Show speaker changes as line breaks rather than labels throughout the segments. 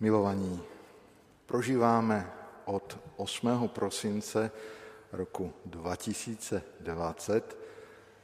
Milovaní, prožíváme od 8. prosince roku 2020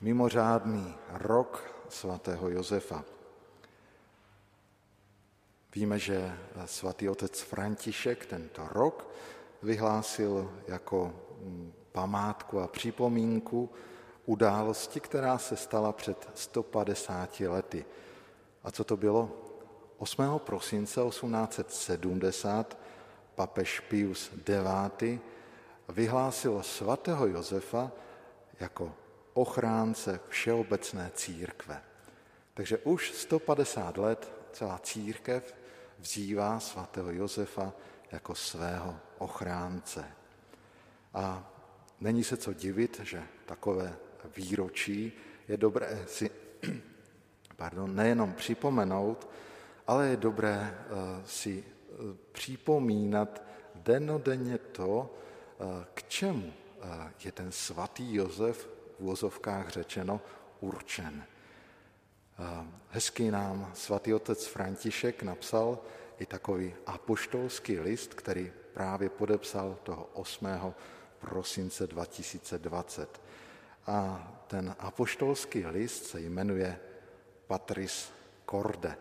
mimořádný rok svatého Josefa. Víme, že svatý otec František tento rok vyhlásil jako památku a připomínku události, která se stala před 150 lety. A co to bylo? 8. prosince 1870 papež Pius IX. vyhlásil svatého Josefa jako ochránce všeobecné církve. Takže už 150 let celá církev vzývá svatého Josefa jako svého ochránce. A není se co divit, že takové výročí je dobré si pardon, nejenom připomenout, ale je dobré eh, si eh, připomínat denodenně to, eh, k čemu je ten svatý Josef v úvozovkách řečeno určen. Hezký nám svatý otec František napsal i takový apoštolský list, který právě podepsal toho 8. prosince 2020. A ten apoštolský list se jmenuje Patris Corde,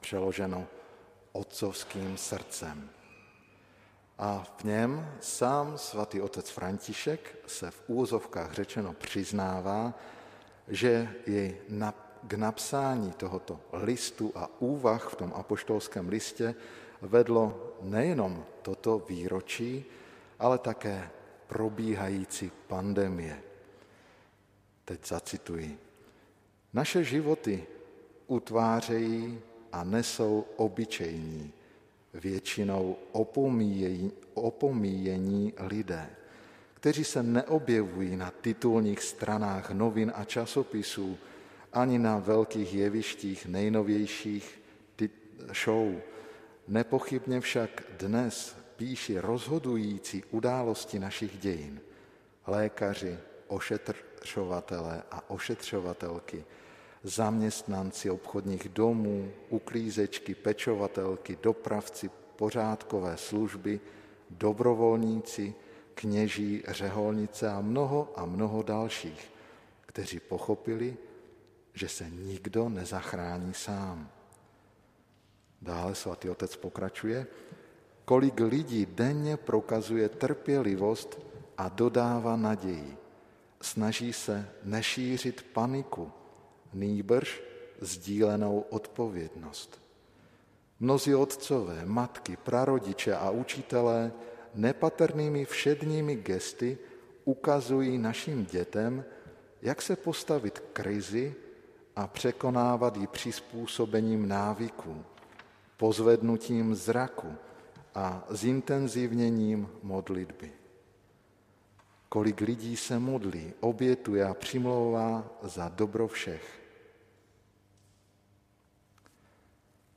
přeloženo otcovským srdcem. A v něm sám svatý otec František se v úzovkách řečeno přiznává, že jej na, k napsání tohoto listu a úvah v tom apoštolském listě vedlo nejenom toto výročí, ale také probíhající pandemie. Teď zacituji. Naše životy utvářejí a nesou obyčejní, většinou opomíjení, opomíjení lidé, kteří se neobjevují na titulních stranách novin a časopisů, ani na velkých jevištích nejnovějších show. Nepochybně však dnes píší rozhodující události našich dějin. Lékaři, ošetřovatelé a ošetřovatelky, zaměstnanci obchodních domů, uklízečky, pečovatelky, dopravci, pořádkové služby, dobrovolníci, kněží, řeholnice a mnoho a mnoho dalších, kteří pochopili, že se nikdo nezachrání sám. Dále svatý otec pokračuje, kolik lidí denně prokazuje trpělivost a dodává naději. Snaží se nešířit paniku, nýbrž sdílenou odpovědnost. Mnozí otcové, matky, prarodiče a učitelé nepatrnými všedními gesty ukazují našim dětem, jak se postavit krizi a překonávat ji přizpůsobením návyků, pozvednutím zraku a zintenzivněním modlitby. Kolik lidí se modlí, obětuje a přimlouvá za dobro všech.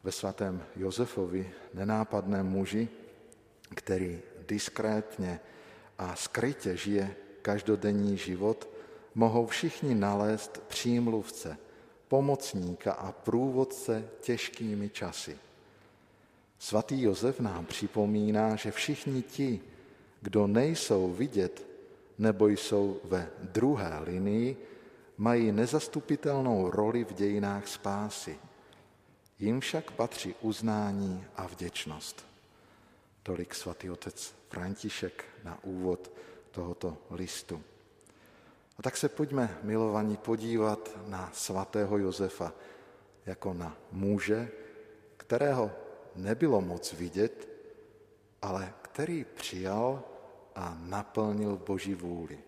Ve svatém Josefovi, nenápadném muži, který diskrétně a skrytě žije každodenní život, mohou všichni nalézt přímluvce, pomocníka a průvodce těžkými časy. Svatý Josef nám připomíná, že všichni ti, kdo nejsou vidět nebo jsou ve druhé linii, mají nezastupitelnou roli v dějinách spásy – Jim však patří uznání a vděčnost. Tolik svatý otec František na úvod tohoto listu. A tak se pojďme, milovaní, podívat na svatého Josefa jako na muže, kterého nebylo moc vidět, ale který přijal a naplnil Boží vůli.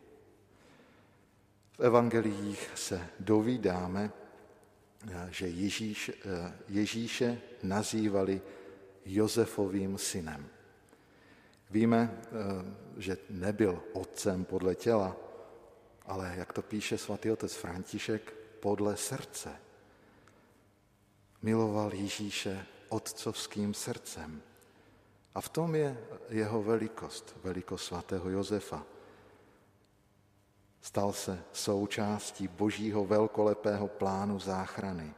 V evangeliích se dovídáme, že Ježíš, eh, Ježíše nazývali Josefovým synem. Víme, eh, že nebyl otcem podle těla, ale jak to píše svatý otec František, podle srdce. Miloval Ježíše otcovským srdcem. A v tom je jeho velikost, velikost svatého Josefa. Stal se součástí božího velkolepého plánu záchrany.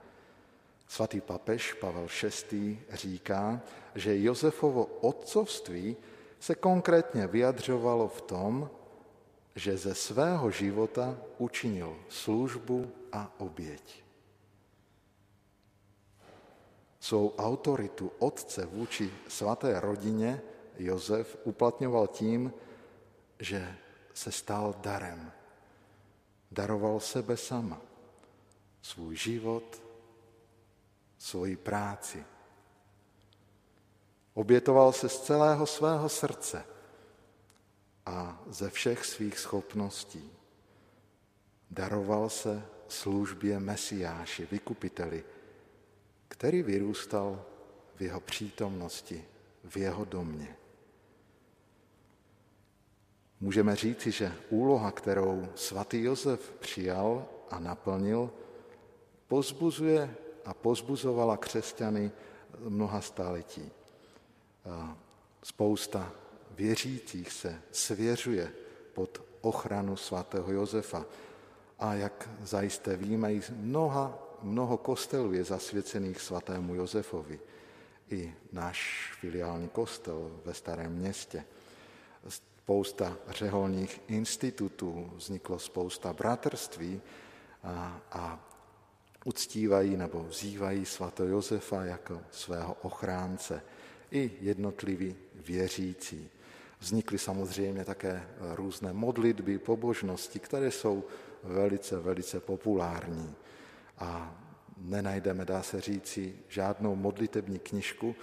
Svatý papež Pavel VI. říká, že Josefovo otcovství se konkrétně vyjadřovalo v tom, že ze svého života učinil službu a oběť. Svou autoritu otce vůči svaté rodině Josef uplatňoval tím, že se stal darem. Daroval sebe sama, svůj život, svoji práci. Obětoval se z celého svého srdce a ze všech svých schopností. Daroval se službě Mesiáši, vykupiteli, který vyrůstal v jeho přítomnosti, v jeho domě. Můžeme říci, že úloha, kterou svatý Josef přijal a naplnil, pozbuzuje a pozbuzovala křesťany mnoha staletí. Spousta věřících se svěřuje pod ochranu svatého Josefa. A jak zajisté víme, mnoha, mnoho kostelů je zasvěcených svatému Josefovi. I náš filiální kostel ve Starém městě. Spousta řeholních institutů, vzniklo spousta bratrství a, a uctívají nebo vzývají svatého Josefa jako svého ochránce i jednotliví věřící. Vznikly samozřejmě také různé modlitby, pobožnosti, které jsou velice, velice populární. A nenajdeme, dá se říci, žádnou modlitební knižku,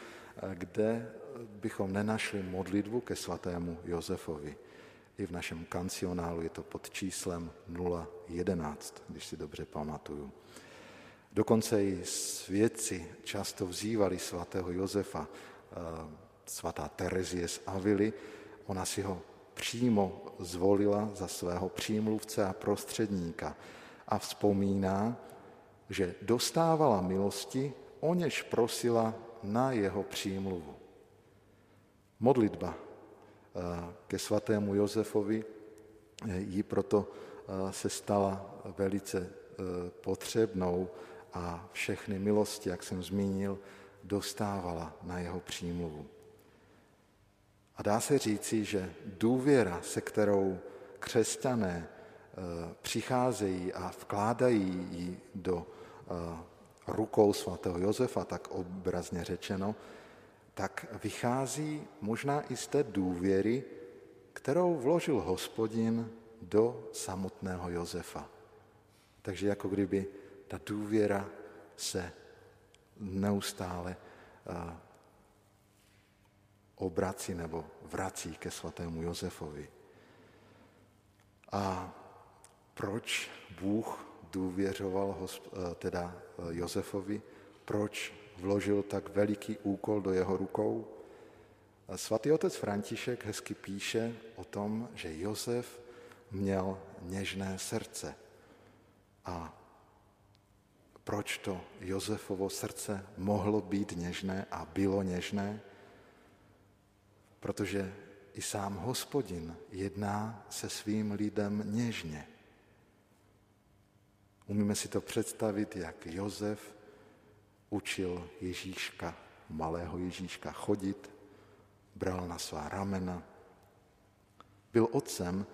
kde bychom nenašli modlitbu ke svatému Josefovi. I v našem kancionálu je to pod číslem 011, když si dobře pamatuju. Dokonce i svědci často vzývali svatého Josefa, svatá Terezie z Avily, ona si ho přímo zvolila za svého přímluvce a prostředníka a vzpomíná, že dostávala milosti, o něž prosila na jeho přímluvu. Modlitba eh, ke svatému Josefovi eh, jí proto eh, se stala velice potřebnou a všechny milosti, jak jsem zmínil, dostávala na jeho přímluvu. A dá se říci, že důvěra, se kterou křesťané přicházejí a vkládají ji do rukou svatého Josefa, tak obrazně řečeno, tak vychází možná i z té důvěry, kterou vložil hospodin do samotného Josefa. Takže jako kdyby ta důvěra se neustále eh, obrací nebo vrací ke svatému Josefovi. A proč Bůh důvěřoval eh, teda eh, Josefovi? Proč vložil tak veliký úkol do jeho rukou? Svatý otec František hezky píše o tom, že Josef měl něžné srdce. A proč to Josefovo srdce mohlo být něžné a bylo něžné? protože i sám hospodin jedná se svým lidem něžně. Umíme si to představit, jak Jozef učil Ježíška, malého Ježíška, chodit, bral na svá ramena. Byl otcem,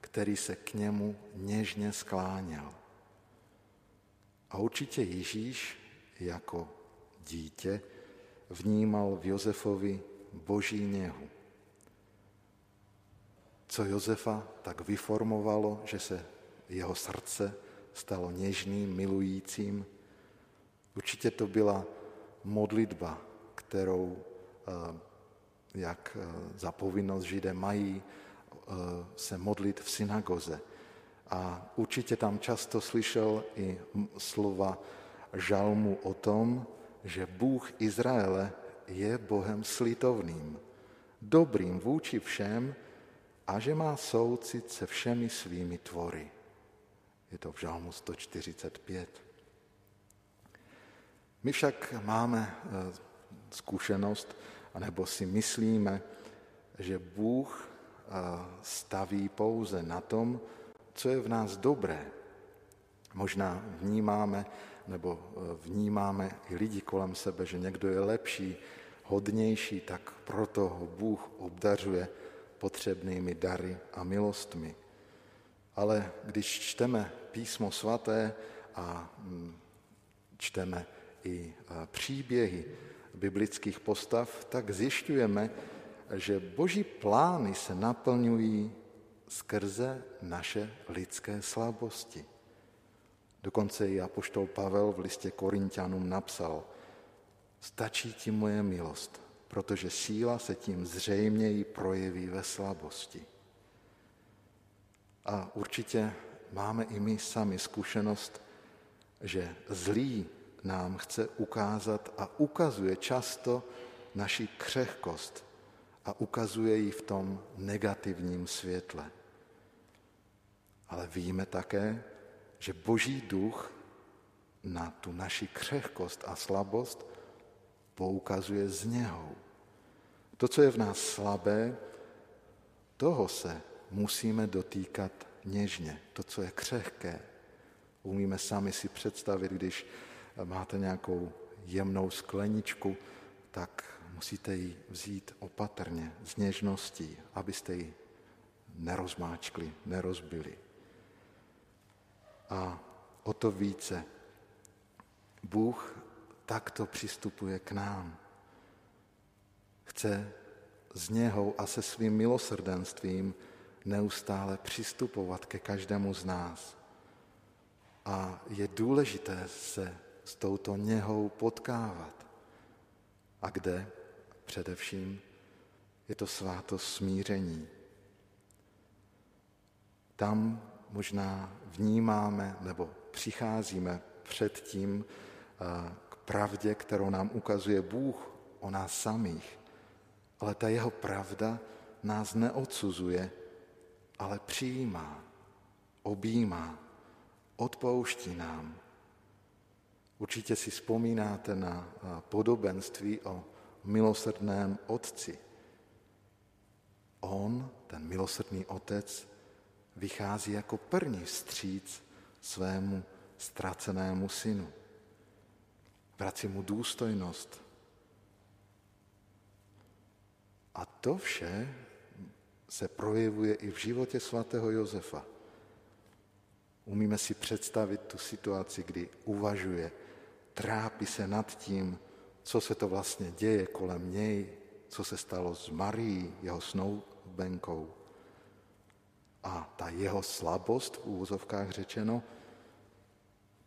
který se k němu něžně skláněl. A určitě Ježíš jako dítě vnímal v Josefovi boží něhu. Co Josefa tak vyformovalo, že se jeho srdce stalo něžným, milujícím, určitě to byla modlitba, kterou, eh, jak eh, za povinnost židé mají eh, se modlit v synagoze. A určitě tam často slyšel i slova žalmu o tom, že Bůh Izraele je Bohem slitovným, dobrým vůči všem a že má soucit se všemi svými tvory. Je to v Žalmu 145. My však máme eh, zkušenost, anebo si myslíme, že Bůh eh, staví pouze na tom, co je v nás dobré. Možná vnímáme nebo eh, vnímáme i lidi kolem sebe, že někdo je lepší, hodnější, tak proto ho Bůh obdařuje potřebnými dary a milostmi. Ale když čteme písmo svaté a mm, čteme i příběhy biblických postav, tak zjišťujeme, že boží plány se naplňují skrze naše lidské slabosti. Dokonce i apoštol Pavel v listě Korintianům napsal, stačí ti moje milost, protože síla se tím zřejměji projeví ve slabosti. A určitě máme i my sami zkušenost, že zlý nám chce ukázat a ukazuje často naši křehkost a ukazuje ji v tom negativním světle. Ale víme také, že Boží duch na tu naši křehkost a slabost poukazuje z něho. To, co je v nás slabé, toho se musíme dotýkat něžně. To, co je křehké. Umíme sami si představit, když máte nějakou jemnou skleničku, tak musíte ji vzít opatrně, s něžností, abyste ji nerozmáčkli, nerozbili. A o to více Bůh takto přistupuje k nám. Chce z něho a se svým milosrdenstvím neustále přistupovat ke každému z nás. A je důležité se s touto něhou potkávat. A kde? Především je to svátost smíření. Tam možná vnímáme nebo přicházíme před tím eh, k pravdě, kterou nám ukazuje Bůh o nás samých. Ale ta jeho pravda nás neodsuzuje, ale přijímá, objímá, odpouští nám. Určitě si vzpomínáte na eh, podobenství o milosrdném otci. On, ten milosrdný otec, vychází jako první vstříc svému ztracenému synu. Vrací mu důstojnost. A to vše se projevuje i v životě svatého Josefa. Umíme si představit tu situaci, kdy uvažuje, trápí se nad tím, co se to vlastně děje kolem něj, co se stalo s Marií, jeho snoubenkou. A ta jeho slabost, v úvozovkách řečeno,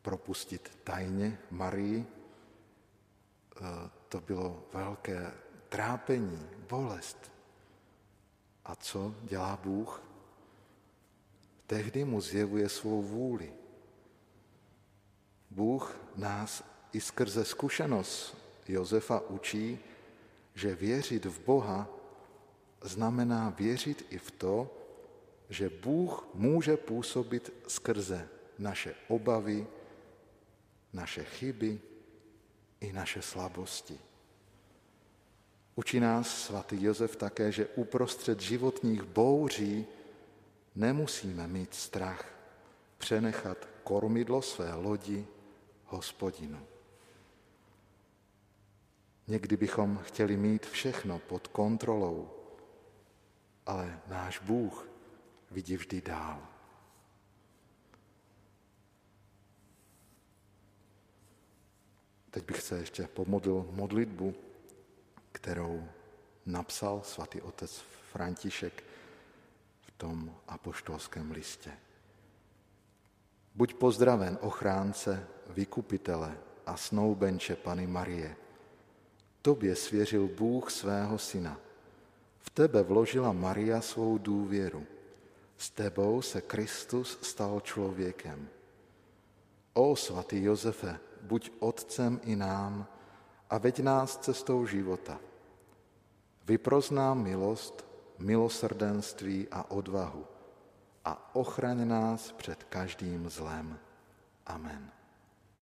propustit tajně Marii, eh, to bylo velké trápení, bolest. A co dělá Bůh? Tehdy mu zjevuje svou vůli. Bůh nás i skrze zkušenost Josefa učí, že věřit v Boha znamená věřit i v to, že Bůh může působit skrze naše obavy, naše chyby i naše slabosti. Učí nás svatý Josef také, že uprostřed životních bouří nemusíme mít strach přenechat kormidlo své lodi hospodinu. Někdy bychom chtěli mít všechno pod kontrolou, ale náš Bůh vidí vždy dál. Teď bych se ještě pomodlil modlitbu, kterou napsal svatý otec František v tom apoštolském listě. Buď pozdraven ochránce, vykupitele a snoubenče Pany Marie. Tobě svěřil Bůh svého syna. V tebe vložila Maria svou důvěru. S tebou se Kristus stal člověkem. O svatý Josefe, buď otcem i nám a veď nás cestou života. Vypros nám milost, milosrdenství a odvahu a ochraň nás před každým zlem. Amen.